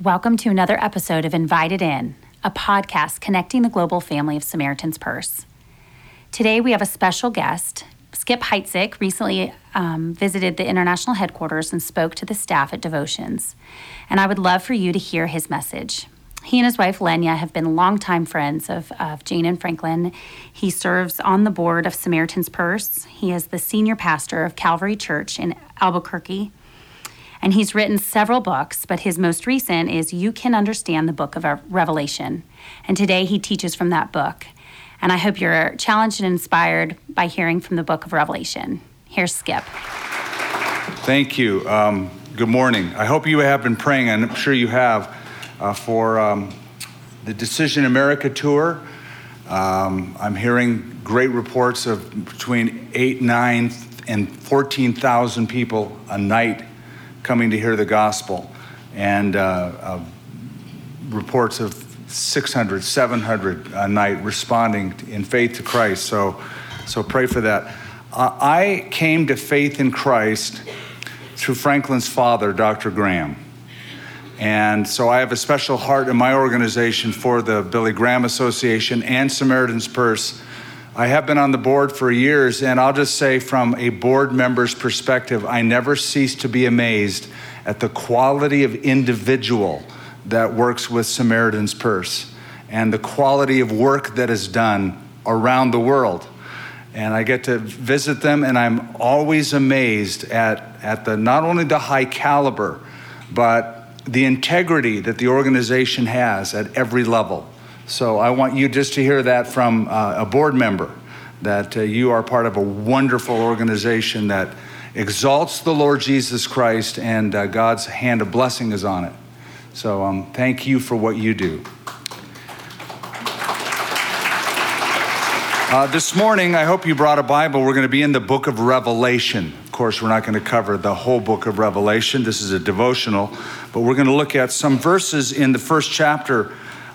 Welcome to another episode of Invited In, a podcast connecting the global family of Samaritan's Purse. Today we have a special guest. Skip Heitzig recently um, visited the international headquarters and spoke to the staff at Devotions. And I would love for you to hear his message. He and his wife Lenya have been longtime friends of, of Jane and Franklin. He serves on the board of Samaritan's Purse. He is the senior pastor of Calvary Church in Albuquerque, and he's written several books, but his most recent is You Can Understand the Book of Revelation. And today he teaches from that book. And I hope you're challenged and inspired by hearing from the book of Revelation. Here's Skip. Thank you. Um, good morning. I hope you have been praying, and I'm sure you have, uh, for um, the Decision America tour. Um, I'm hearing great reports of between 8, 9, and 14,000 people a night coming to hear the gospel, and uh, uh, reports of 600, 700 a night responding in faith to Christ. So, so pray for that. Uh, I came to faith in Christ through Franklin's father, Dr. Graham. And so I have a special heart in my organization for the Billy Graham Association and Samaritan's Purse I have been on the board for years, and I'll just say from a board member's perspective, I never cease to be amazed at the quality of individual that works with Samaritan's Purse and the quality of work that is done around the world. And I get to visit them, and I'm always amazed at, at the not only the high caliber, but the integrity that the organization has at every level. So I want you just to hear that from uh, a board member that uh, you are part of a wonderful organization that exalts the Lord Jesus Christ and uh, God's hand of blessing is on it. So um, thank you for what you do. Uh, this morning, I hope you brought a Bible. We're going to be in the book of Revelation. Of course, we're not going to cover the whole book of Revelation. This is a devotional, but we're going to look at some verses in the first chapter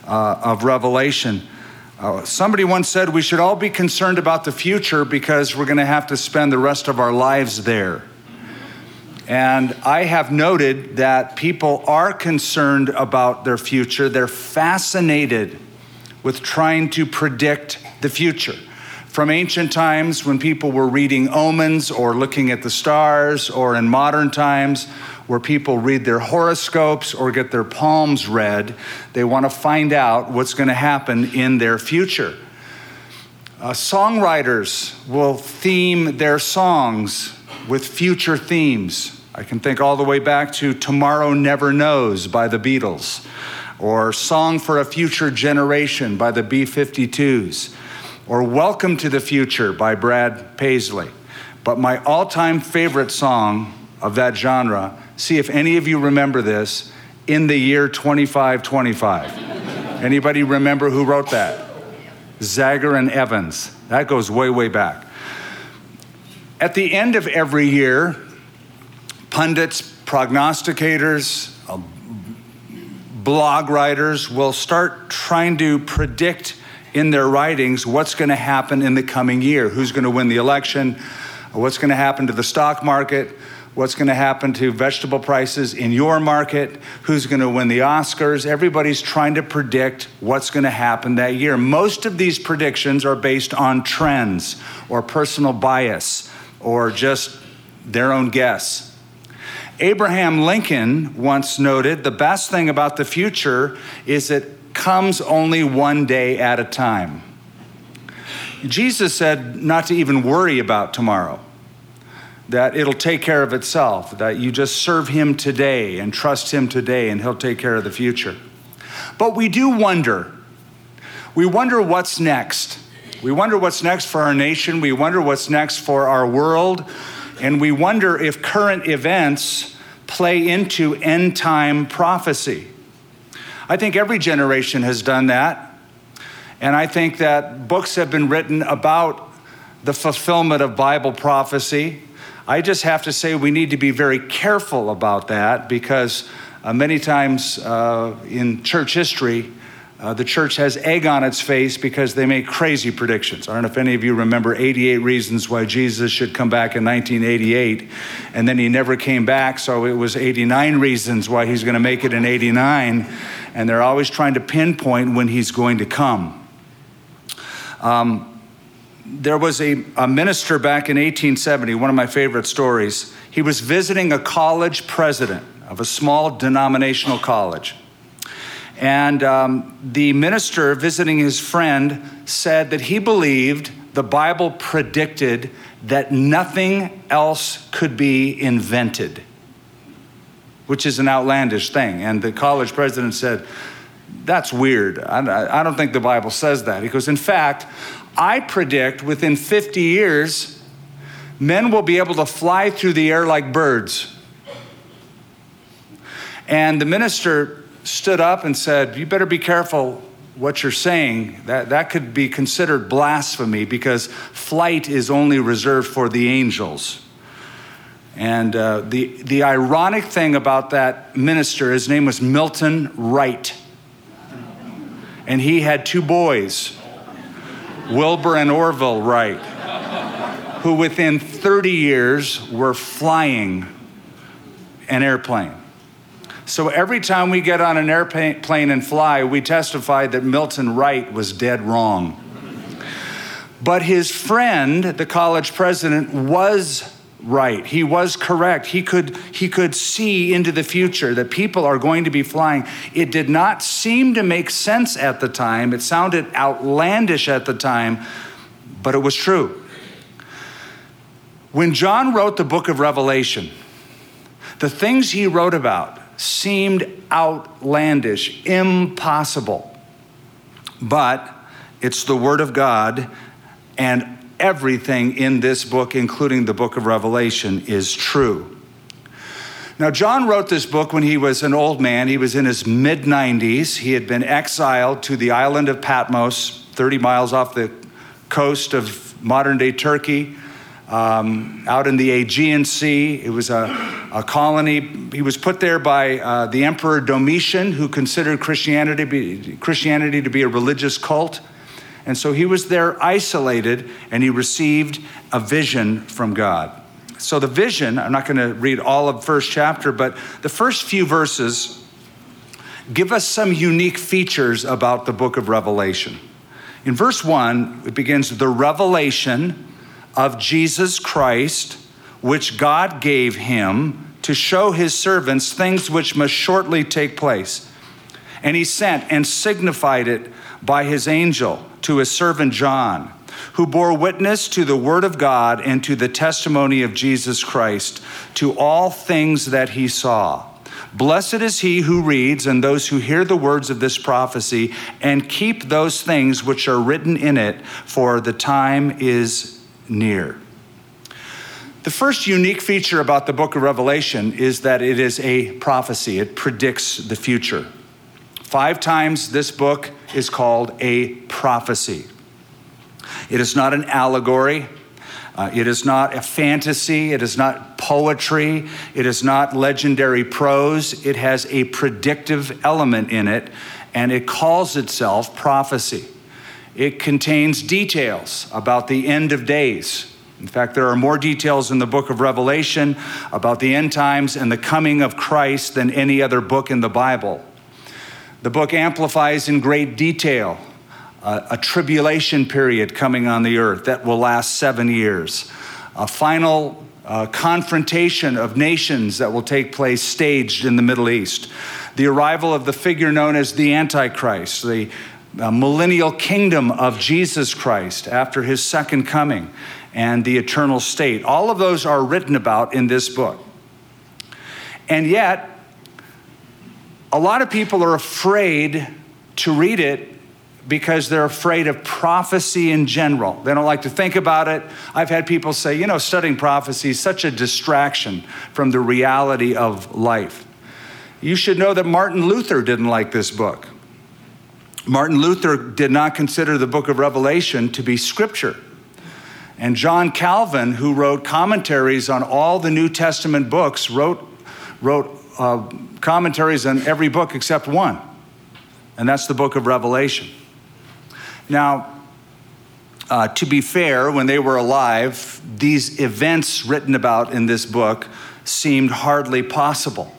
uh, of Revelation. Uh, somebody once said we should all be concerned about the future because we're going to have to spend the rest of our lives there. And I have noted that people are concerned about their future. They're fascinated with trying to predict the future. From ancient times, when people were reading omens or looking at the stars, or in modern times, where people read their horoscopes or get their palms read. They want to find out what's going to happen in their future. Uh, songwriters will theme their songs with future themes. I can think all the way back to Tomorrow Never Knows by the Beatles, or Song for a Future Generation by the B 52s, or Welcome to the Future by Brad Paisley. But my all time favorite song of that genre see if any of you remember this in the year 2525. Anybody remember who wrote that? Zager and Evans. That goes way, way back. At the end of every year, pundits, prognosticators, uh, blog writers will start trying to predict in their writings what's going to happen in the coming year, who's going to win the election, what's going to happen to the stock market, what's going to happen to vegetable prices in your market, who's going to win the Oscars. Everybody's trying to predict what's going to happen that year. Most of these predictions are based on trends or personal bias or just their own guess. Abraham Lincoln once noted the best thing about the future is it comes only one day at a time. Jesus said not to even worry about tomorrow that it'll take care of itself, that you just serve Him today and trust Him today, and He'll take care of the future. But we do wonder. We wonder what's next. We wonder what's next for our nation. We wonder what's next for our world. And we wonder if current events play into end time prophecy. I think every generation has done that. And I think that books have been written about the fulfillment of Bible prophecy. I just have to say we need to be very careful about that because uh, many times uh, in church history, uh, the church has egg on its face because they make crazy predictions. I don't know if any of you remember 88 Reasons Why Jesus Should Come Back in 1988, and then he never came back, so it was 89 Reasons Why He's going to make it in 89, and they're always trying to pinpoint when He's going to come. Um, there was a, a minister back in 1870, one of my favorite stories. He was visiting a college president of a small denominational college. And um, the minister visiting his friend said that he believed the Bible predicted that nothing else could be invented, which is an outlandish thing. And the college president said, That's weird. I, I don't think the Bible says that. He goes, In fact, I predict within 50 years, men will be able to fly through the air like birds. And the minister stood up and said, You better be careful what you're saying. That, that could be considered blasphemy because flight is only reserved for the angels. And uh, the, the ironic thing about that minister, his name was Milton Wright. And he had two boys, Wilbur and Orville Wright, who within 30 years were flying an airplane. So every time we get on an airplane and fly, we testify that Milton Wright was dead wrong. But his friend, the college president, was right. He was correct. He could, he could see into the future that people are going to be flying. It did not seem to make sense at the time. It sounded outlandish at the time, but it was true. When John wrote the book of Revelation, the things he wrote about seemed outlandish, impossible. But it's the Word of God, and everything in this book, including the book of Revelation, is true. Now, John wrote this book when he was an old man. He was in his mid 90s. He had been exiled to the island of Patmos, 30 miles off the coast of modern day Turkey um, out in the Aegean Sea. It was a, a colony. He was put there by uh, the Emperor Domitian, who considered Christianity, be, Christianity to be a religious cult. And so he was there isolated and he received a vision from God. So the vision, I'm not going to read all of first chapter, but the first few verses give us some unique features about the book of Revelation. In verse 1, it begins the revelation of Jesus Christ, which God gave him to show his servants things which must shortly take place. And he sent and signified it by his angel to his servant John, who bore witness to the word of God and to the testimony of Jesus Christ, to all things that he saw. Blessed is he who reads and those who hear the words of this prophecy and keep those things which are written in it, for the time is near. The first unique feature about the book of Revelation is that it is a prophecy, it predicts the future. Five times this book is called a prophecy. It is not an allegory. Uh, it is not a fantasy. It is not poetry. It is not legendary prose. It has a predictive element in it, and it calls itself prophecy. It contains details about the end of days. In fact, there are more details in the book of Revelation about the end times and the coming of Christ than any other book in the Bible. The book amplifies in great detail a, a tribulation period coming on the earth that will last seven years, a final uh, confrontation of nations that will take place staged in the Middle East, the arrival of the figure known as the Antichrist, the millennial kingdom of Jesus Christ after his second coming and the eternal state. All of those are written about in this book. And yet, a lot of people are afraid to read it because they're afraid of prophecy in general. They don't like to think about it. I've had people say, you know, studying prophecy is such a distraction from the reality of life. You should know that Martin Luther didn't like this book. Martin Luther did not consider the book of Revelation to be scripture. And John Calvin, who wrote commentaries on all the New Testament books, wrote, wrote uh, commentaries on every book except one. and that's the book of Revelation. Now, uh, to be fair, when they were alive, these events written about in this book seemed hardly possible.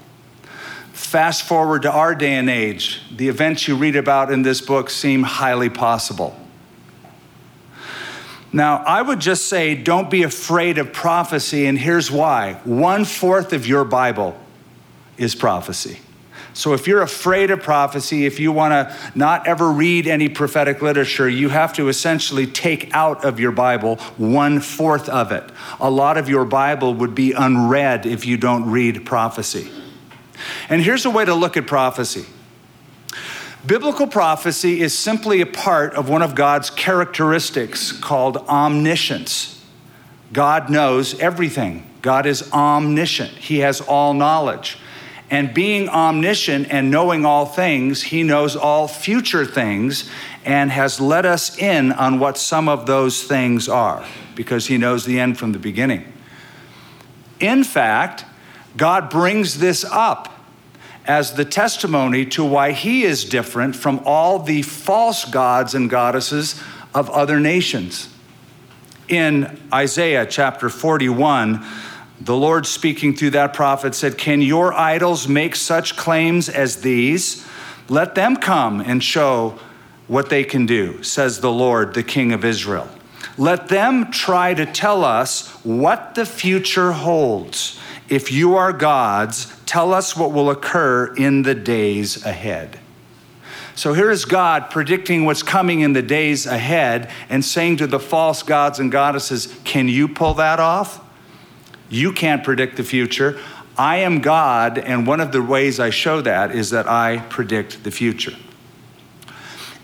Fast forward to our day and age, the events you read about in this book seem highly possible. Now, I would just say don't be afraid of prophecy, and here's why. One fourth of your Bible is prophecy. So if you're afraid of prophecy, if you want to not ever read any prophetic literature, you have to essentially take out of your Bible one fourth of it. A lot of your Bible would be unread if you don't read prophecy. And here's a way to look at prophecy. Biblical prophecy is simply a part of one of God's characteristics called omniscience. God knows everything. God is omniscient. He has all knowledge. And being omniscient and knowing all things, he knows all future things and has let us in on what some of those things are because he knows the end from the beginning. In fact, God brings this up as the testimony to why he is different from all the false gods and goddesses of other nations. In Isaiah chapter 41, the Lord, speaking through that prophet, said, Can your idols make such claims as these? Let them come and show what they can do, says the Lord, the King of Israel. Let them try to tell us what the future holds. If you are God's, tell us what will occur in the days ahead. So here is God predicting what's coming in the days ahead and saying to the false gods and goddesses, Can you pull that off? You can't predict the future. I am God, and one of the ways I show that is that I predict the future.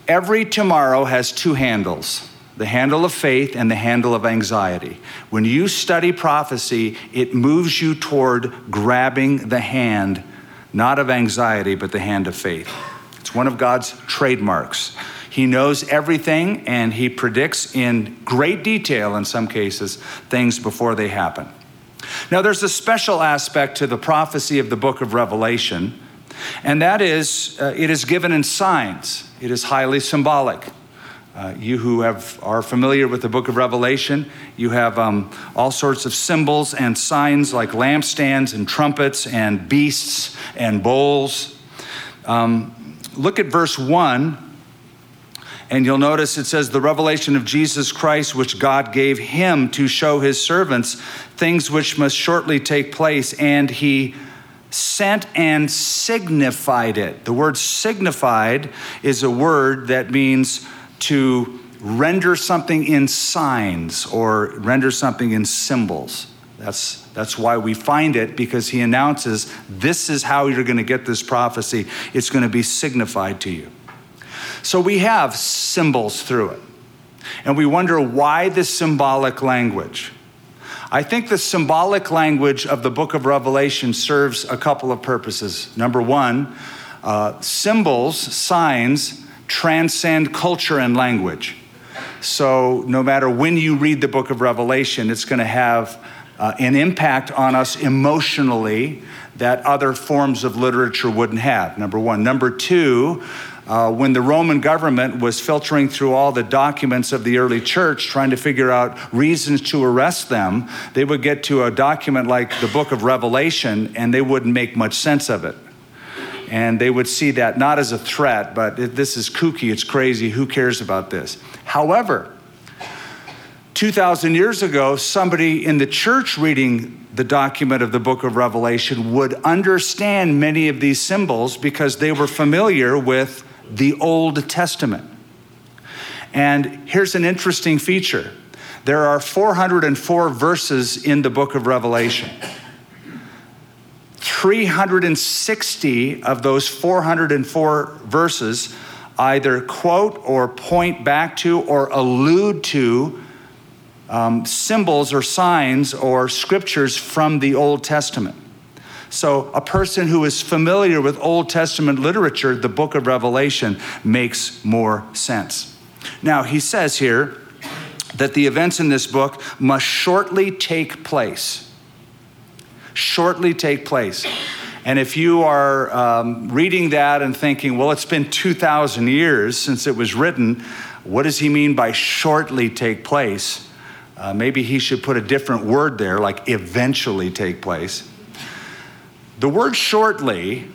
Every tomorrow has two handles the handle of faith and the handle of anxiety. When you study prophecy, it moves you toward grabbing the hand, not of anxiety, but the hand of faith. It's one of God's trademarks. He knows everything and he predicts in great detail, in some cases, things before they happen. Now, there's a special aspect to the prophecy of the book of Revelation, and that is uh, it is given in signs, it is highly symbolic. Uh, you who have, are familiar with the book of Revelation, you have um, all sorts of symbols and signs like lampstands and trumpets and beasts and bowls. Um, look at verse 1 and you'll notice it says, the revelation of Jesus Christ, which God gave him to show his servants things which must shortly take place. And he sent and signified it. The word signified is a word that means to render something in signs or render something in symbols. That's, that's why we find it because he announces this is how you're going to get this prophecy. It's going to be signified to you. So we have symbols through it. And we wonder why this symbolic language. I think the symbolic language of the book of Revelation serves a couple of purposes. Number one, uh, symbols, signs, transcend culture and language. So, no matter when you read the book of Revelation, it's going to have uh, an impact on us emotionally that other forms of literature wouldn't have. Number one. Number two, uh, when the Roman government was filtering through all the documents of the early church, trying to figure out reasons to arrest them, they would get to a document like the book of Revelation and they wouldn't make much sense of it. And they would see that not as a threat, but this is kooky, it's crazy, who cares about this? However, 2,000 years ago, somebody in the church reading the document of the book of Revelation would understand many of these symbols because they were familiar with the Old Testament. And here's an interesting feature there are 404 verses in the book of Revelation. 360 of those 404 verses either quote or point back to or allude to um, symbols or signs or scriptures from the Old Testament. So, a person who is familiar with Old Testament literature, the book of Revelation makes more sense. Now, he says here that the events in this book must shortly take place. Shortly take place. And if you are um, reading that and thinking, well, it's been 2,000 years since it was written, what does he mean by shortly take place? Uh, maybe he should put a different word there, like eventually take place. The word shortly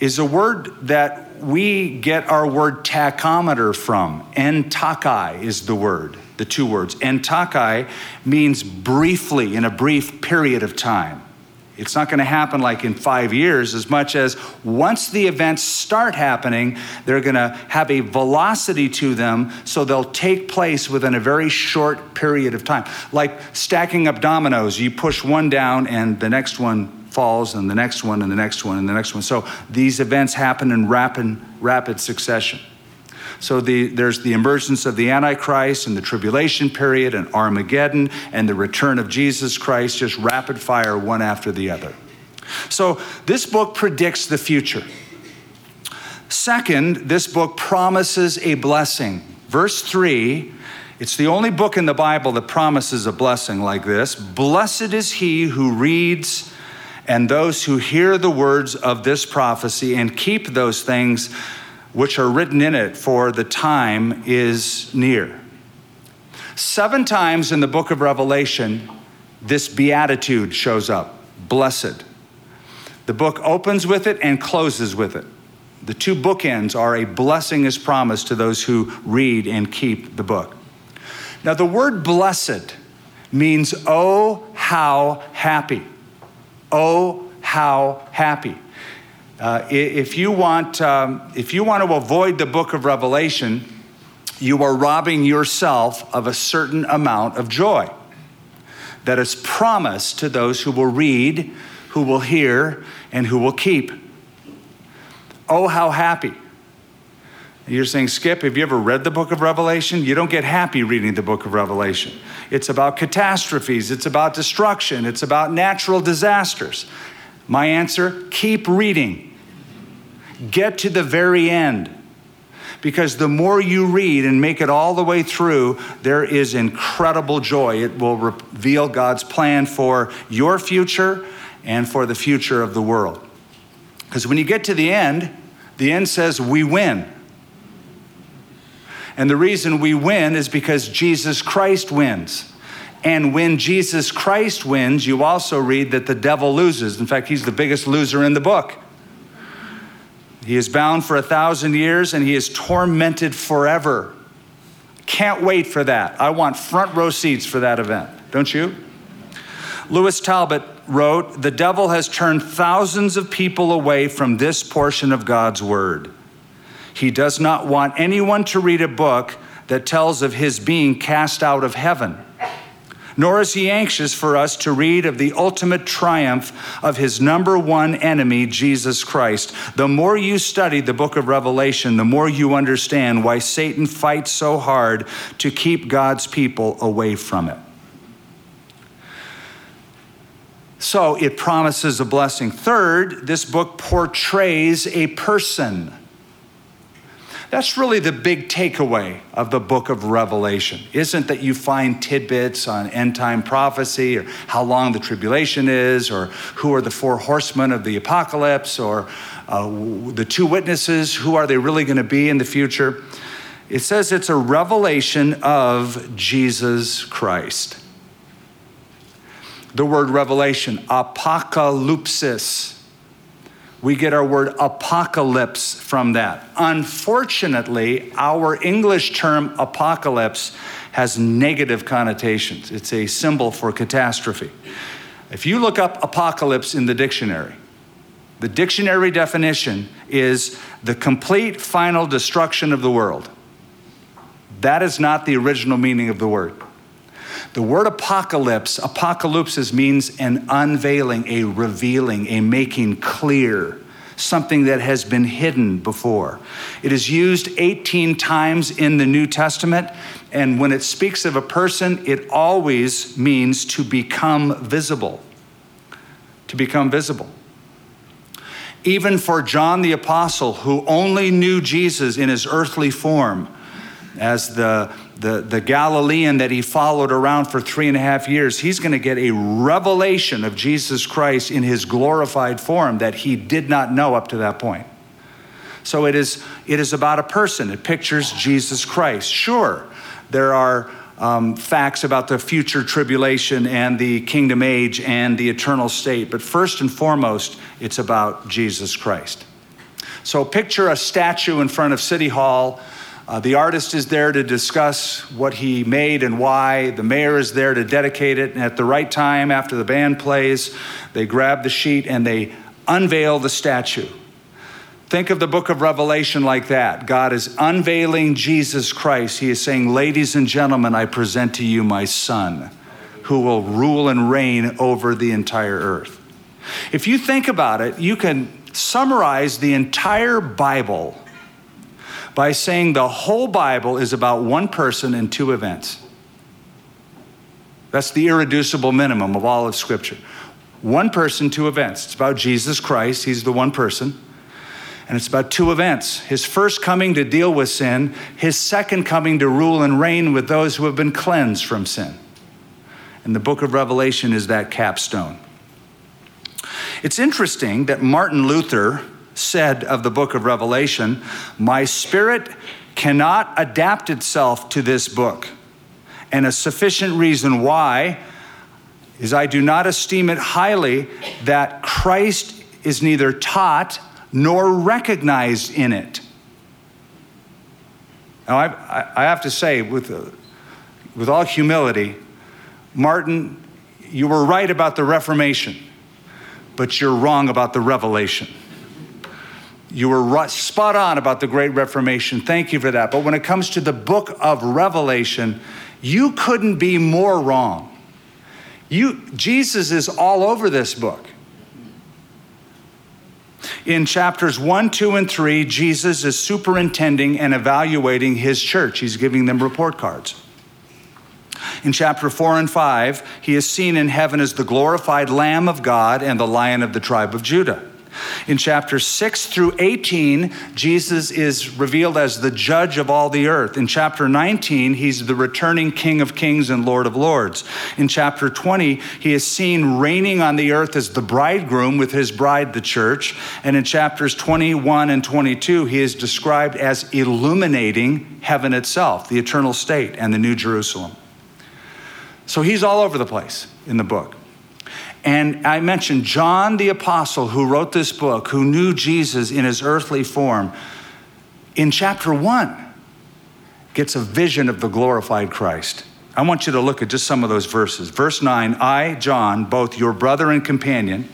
is a word that we get our word tachometer from. Entakai is the word, the two words. Entakai means briefly, in a brief period of time. It's not going to happen like in five years, as much as once the events start happening, they're going to have a velocity to them, so they'll take place within a very short period of time. Like stacking up dominoes, you push one down and the next one falls, and the next one, and the next one, and the next one. So these events happen in rapid, rapid succession. So the, there's the emergence of the Antichrist and the tribulation period and Armageddon and the return of Jesus Christ, just rapid fire one after the other. So this book predicts the future. Second, this book promises a blessing. Verse 3 it's the only book in the Bible that promises a blessing like this. Blessed is he who reads and those who hear the words of this prophecy and keep those things which are written in it, for the time is near. Seven times in the book of Revelation, this beatitude shows up blessed. The book opens with it and closes with it. The two bookends are a blessing is promised to those who read and keep the book. Now, the word blessed means, oh, how happy. Oh, how happy. Uh, if, you want, um, if you want to avoid the book of Revelation, you are robbing yourself of a certain amount of joy that is promised to those who will read, who will hear, and who will keep. Oh, how happy. You're saying, Skip, have you ever read the book of Revelation? You don't get happy reading the book of Revelation. It's about catastrophes, it's about destruction, it's about natural disasters. My answer keep reading. Get to the very end. Because the more you read and make it all the way through, there is incredible joy. It will reveal God's plan for your future and for the future of the world. Because when you get to the end, the end says we win. And the reason we win is because Jesus Christ wins. And when Jesus Christ wins, you also read that the devil loses. In fact, he's the biggest loser in the book. He is bound for a thousand years and he is tormented forever. Can't wait for that. I want front row seats for that event, don't you? Louis Talbot wrote The devil has turned thousands of people away from this portion of God's word. He does not want anyone to read a book that tells of his being cast out of heaven nor is he anxious for us to read of the ultimate triumph of his number one enemy, Jesus Christ. The more you study the book of Revelation, the more you understand why Satan fights so hard to keep God's people away from it. So it promises a blessing. Third, this book portrays a person. That's really the big takeaway of the book of Revelation. Isn't that you find tidbits on end time prophecy or how long the tribulation is or who are the four horsemen of the apocalypse or uh, the two witnesses, who are they really going to be in the future? It says it's a revelation of Jesus Christ. The word revelation, apocalypsis we get our word apocalypse from that. Unfortunately, our English term apocalypse has negative connotations. It's a symbol for catastrophe. If you look up apocalypse in the dictionary, the dictionary definition is the complete final destruction of the world. That is not the original meaning of the word. The word apocalypse, apocalypsis means an unveiling, a revealing, a making clear, something that has been hidden before. It is used 18 times in the New Testament, and when it speaks of a person, it always means to become visible. To become visible. Even for John the Apostle, who only knew Jesus in his earthly form as the the, the Galilean that he followed around for three and a half years, he's going to get a revelation of Jesus Christ in his glorified form that he did not know up to that point. So it is, it is about a person. It pictures Jesus Christ. Sure, there are um, facts about the future tribulation and the kingdom age and the eternal state, but first and foremost, it's about Jesus Christ. So picture a statue in front of City Hall. Uh, the artist is there to discuss what he made and why. The mayor is there to dedicate it. And at the right time, after the band plays, they grab the sheet and they unveil the statue. Think of the book of Revelation like that. God is unveiling Jesus Christ. He is saying, Ladies and gentlemen, I present to you my son who will rule and reign over the entire earth. If you think about it, you can summarize the entire Bible by saying the whole Bible is about one person and two events. That's the irreducible minimum of all of Scripture. One person, two events. It's about Jesus Christ, He's the one person. And it's about two events his first coming to deal with sin, his second coming to rule and reign with those who have been cleansed from sin. And the book of Revelation is that capstone. It's interesting that Martin Luther said of the book of Revelation, My spirit cannot adapt itself to this book. And a sufficient reason why is I do not esteem it highly that Christ is neither taught nor recognized in it. Now, I, I have to say, with, uh, with all humility, Martin, you were right about the Reformation, but you're wrong about the revelation. You were right, spot on about the Great Reformation. Thank you for that. But when it comes to the book of Revelation, you couldn't be more wrong. You, Jesus is all over this book. In chapters 1, 2, and 3, Jesus is superintending and evaluating his church. He's giving them report cards. In chapter 4 and 5, he is seen in heaven as the glorified Lamb of God and the Lion of the tribe of Judah. In chapters 6 through 18, Jesus is revealed as the judge of all the earth. In chapter 19, he's the returning King of kings and Lord of lords. In chapter 20, he is seen reigning on the earth as the bridegroom with his bride, the church. And in chapters 21 and 22, he is described as illuminating heaven itself, the eternal state, and the New Jerusalem. So he's all over the place in the book. And I mentioned John the Apostle, who wrote this book, who knew Jesus in his earthly form, in chapter one, gets a vision of the glorified Christ. I want you to look at just some of those verses. Verse 9 I, John, both your brother and companion,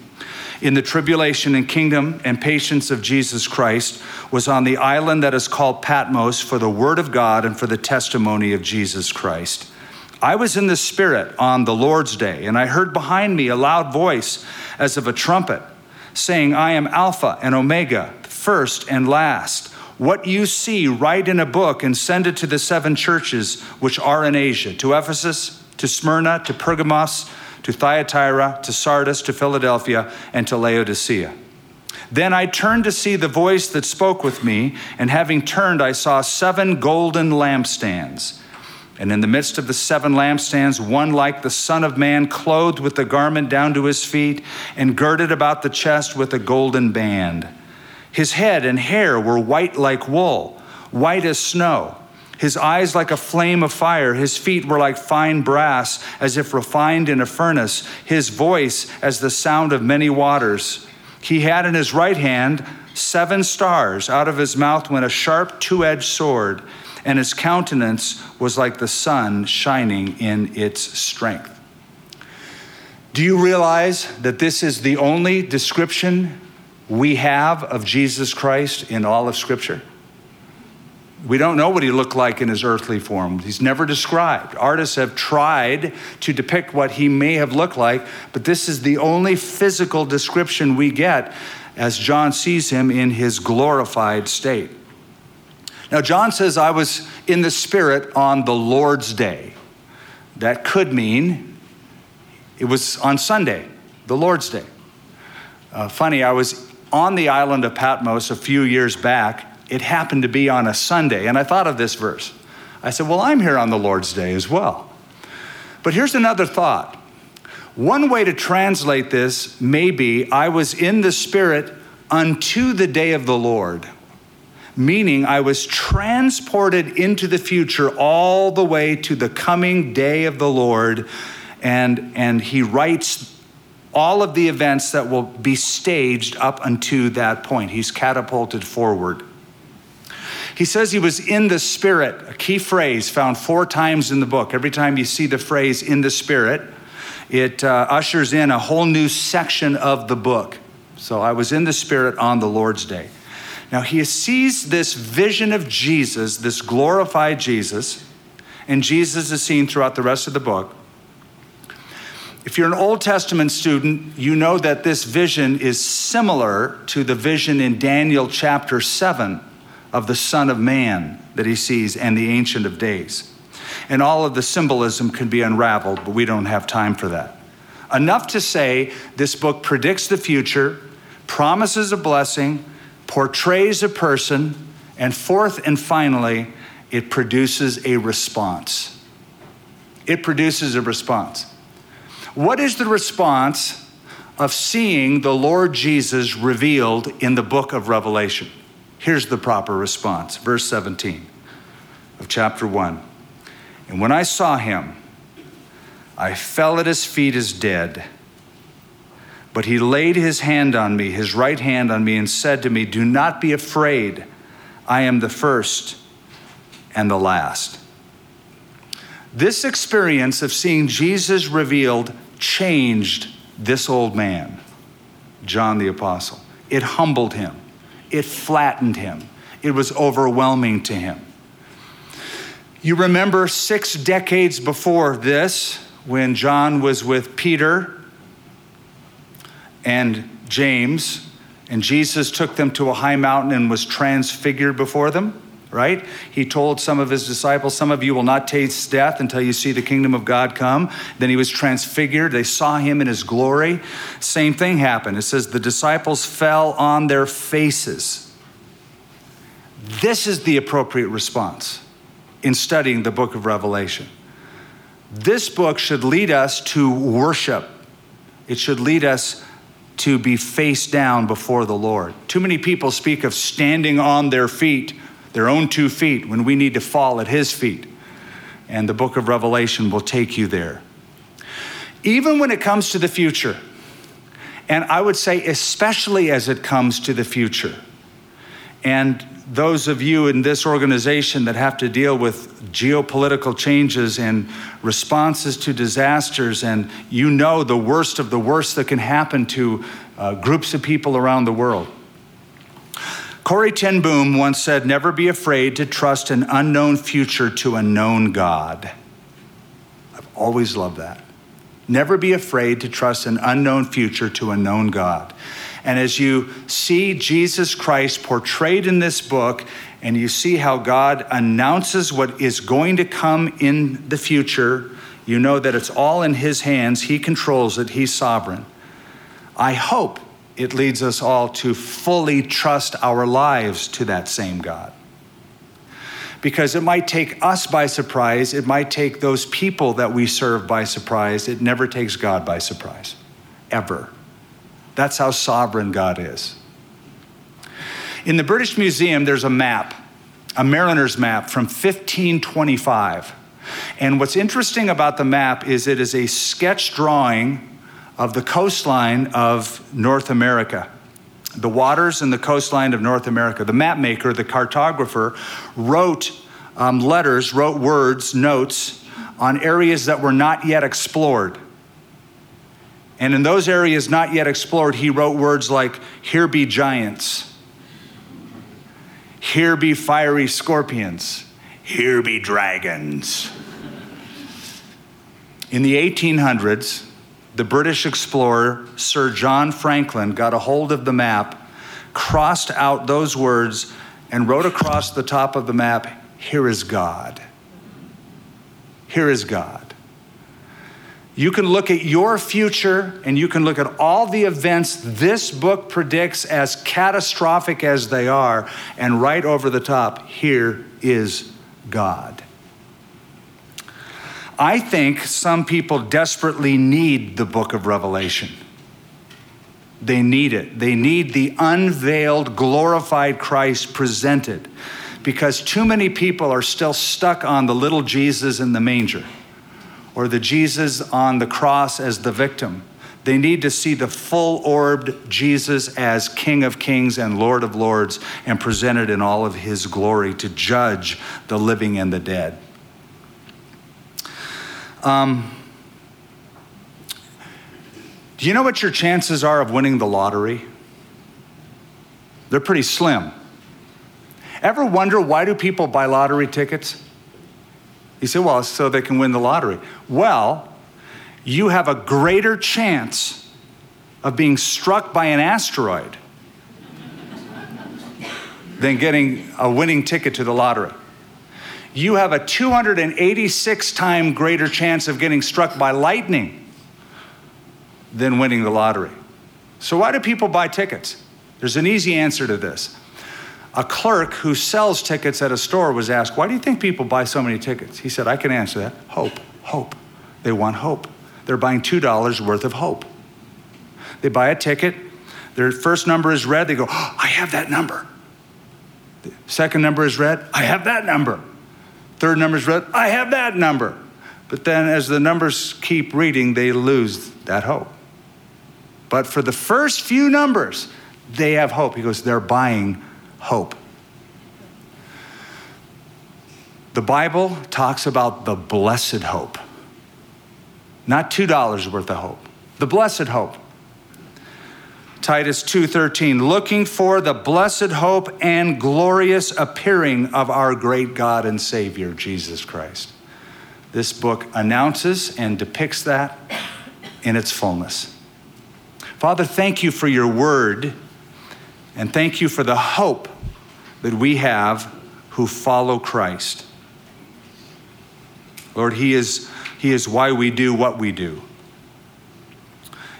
in the tribulation and kingdom and patience of Jesus Christ, was on the island that is called Patmos for the word of God and for the testimony of Jesus Christ. I was in the Spirit on the Lord's day, and I heard behind me a loud voice as of a trumpet, saying, I am Alpha and Omega, first and last. What you see, write in a book and send it to the seven churches which are in Asia to Ephesus, to Smyrna, to Pergamos, to Thyatira, to Sardis, to Philadelphia, and to Laodicea. Then I turned to see the voice that spoke with me, and having turned, I saw seven golden lampstands. And in the midst of the seven lampstands, one like the Son of Man, clothed with the garment down to his feet, and girded about the chest with a golden band. His head and hair were white like wool, white as snow. His eyes like a flame of fire. His feet were like fine brass, as if refined in a furnace. His voice as the sound of many waters. He had in his right hand seven stars. Out of his mouth went a sharp two edged sword and his countenance was like the sun shining in its strength. Do you realize that this is the only description we have of Jesus Christ in all of Scripture? We don't know what he looked like in his earthly form. He's never described. Artists have tried to depict what he may have looked like, but this is the only physical description we get as John sees him in his glorified state. Now, John says, I was in the Spirit on the Lord's day. That could mean it was on Sunday, the Lord's day. Uh, funny, I was on the island of Patmos a few years back. It happened to be on a Sunday, and I thought of this verse. I said, Well, I'm here on the Lord's day as well. But here's another thought. One way to translate this may be I was in the Spirit unto the day of the Lord, meaning I was transported into the future all the way to the coming day of the Lord. And, and he writes all of the events that will be staged up unto that point. He's catapulted forward. He says he was in the Spirit, a key phrase found four times in the book. Every time you see the phrase in the Spirit, it uh, ushers in a whole new section of the book. So I was in the Spirit on the Lord's day. Now he sees this vision of Jesus, this glorified Jesus, and Jesus is seen throughout the rest of the book. If you're an Old Testament student, you know that this vision is similar to the vision in Daniel chapter 7 of the Son of Man that he sees and the Ancient of Days. And all of the symbolism can be unraveled, but we don't have time for that. Enough to say this book predicts the future, promises a blessing, portrays a person, and fourth and finally, it produces a response. It produces a response. What is the response of seeing the Lord Jesus revealed in the book of Revelation? Here's the proper response, verse 17 of chapter 1. And when I saw him, I fell at his feet as dead. But he laid his hand on me, his right hand on me, and said to me, Do not be afraid. I am the first and the last. This experience of seeing Jesus revealed changed this old man, John the Apostle. It humbled him. It flattened him. It was overwhelming to him. You remember six decades before this, when John was with Peter and James, and Jesus took them to a high mountain and was transfigured before them, right? He told some of his disciples, Some of you will not taste death until you see the kingdom of God come. Then he was transfigured. They saw him in his glory. Same thing happened. It says, The disciples fell on their faces. This is the appropriate response in studying the book of Revelation. This book should lead us to worship, it should lead us to be face down before the Lord. Too many people speak of standing on their feet, their own two feet, when we need to fall at His feet. And the book of Revelation will take you there. Even when it comes to the future, and I would say, especially as it comes to the future, and those of you in this organization that have to deal with geopolitical changes and responses to disasters, and you know the worst of the worst that can happen to uh, groups of people around the world. Corrie ten Boom once said, Never be afraid to trust an unknown future to a known God. I've always loved that. Never be afraid to trust an unknown future to a known God. And as you see Jesus Christ portrayed in this book, and you see how God announces what is going to come in the future, you know that it's all in His hands. He controls it, He's sovereign. I hope it leads us all to fully trust our lives to that same God. Because it might take us by surprise, it might take those people that we serve by surprise. It never takes God by surprise, ever. That's how sovereign God is. In the British Museum, there's a map, a mariner's map from 1525. And what's interesting about the map is it is a sketch drawing of the coastline of North America. The waters and the coastline of North America. The map maker, the cartographer, wrote um, letters, wrote words, notes on areas that were not yet explored. And in those areas not yet explored, he wrote words like, Here be giants, here be fiery scorpions, here be dragons. In the 1800s, the British explorer Sir John Franklin got a hold of the map, crossed out those words, and wrote across the top of the map, Here is God. Here is God. You can look at your future and you can look at all the events this book predicts as catastrophic as they are, and right over the top, here is God. I think some people desperately need the book of Revelation. They need it. They need the unveiled, glorified Christ presented because too many people are still stuck on the little Jesus in the manger or the Jesus on the cross as the victim. They need to see the full orbed Jesus as King of Kings and Lord of Lords and presented in all of his glory to judge the living and the dead. Um, do you know what your chances are of winning the lottery? They're pretty slim. Ever wonder why do people buy lottery tickets? You say, well, so they can win the lottery. Well, you have a greater chance of being struck by an asteroid than getting a winning ticket to the lottery. You have a 286 time greater chance of getting struck by lightning than winning the lottery. So, why do people buy tickets? There's an easy answer to this. A clerk who sells tickets at a store was asked, Why do you think people buy so many tickets? He said, I can answer that. Hope, hope. They want hope. They're buying $2 worth of hope. They buy a ticket, their first number is read, they go, oh, I have that number. The second number is read, I have that number. Third number is read, I have that number. But then as the numbers keep reading, they lose that hope. But for the first few numbers, they have hope. He goes, they're buying hope. The Bible talks about the blessed hope. Not $2 worth of hope. The blessed hope. Titus 2:13 looking for the blessed hope and glorious appearing of our great God and Savior Jesus Christ. This book announces and depicts that in its fullness. Father, thank you for your word and thank you for the hope that we have who follow Christ. Lord, He is, he is why we do what we do.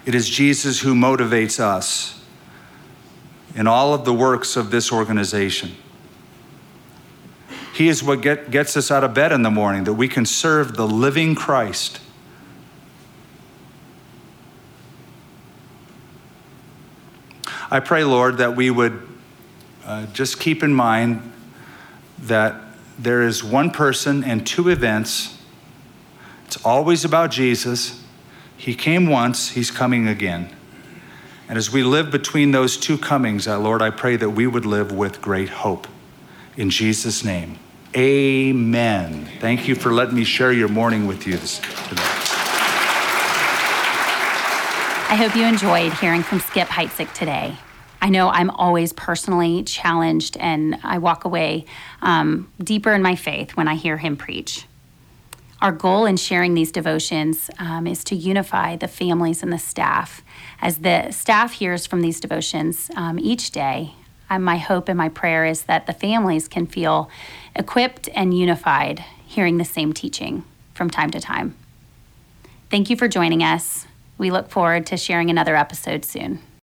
It is Jesus who motivates us in all of the works of this organization. He is what get, gets us out of bed in the morning, that we can serve the living Christ. I pray, Lord, that we would uh, just keep in mind that there is one person and two events. It's always about Jesus. He came once, He's coming again. And as we live between those two comings, uh, Lord, I pray that we would live with great hope. In Jesus' name, amen. Thank you for letting me share your morning with you today. I hope you enjoyed hearing from Skip Heitzig today. I know I'm always personally challenged and I walk away um, deeper in my faith when I hear him preach. Our goal in sharing these devotions um, is to unify the families and the staff. As the staff hears from these devotions um, each day, um, my hope and my prayer is that the families can feel equipped and unified hearing the same teaching from time to time. Thank you for joining us. We look forward to sharing another episode soon.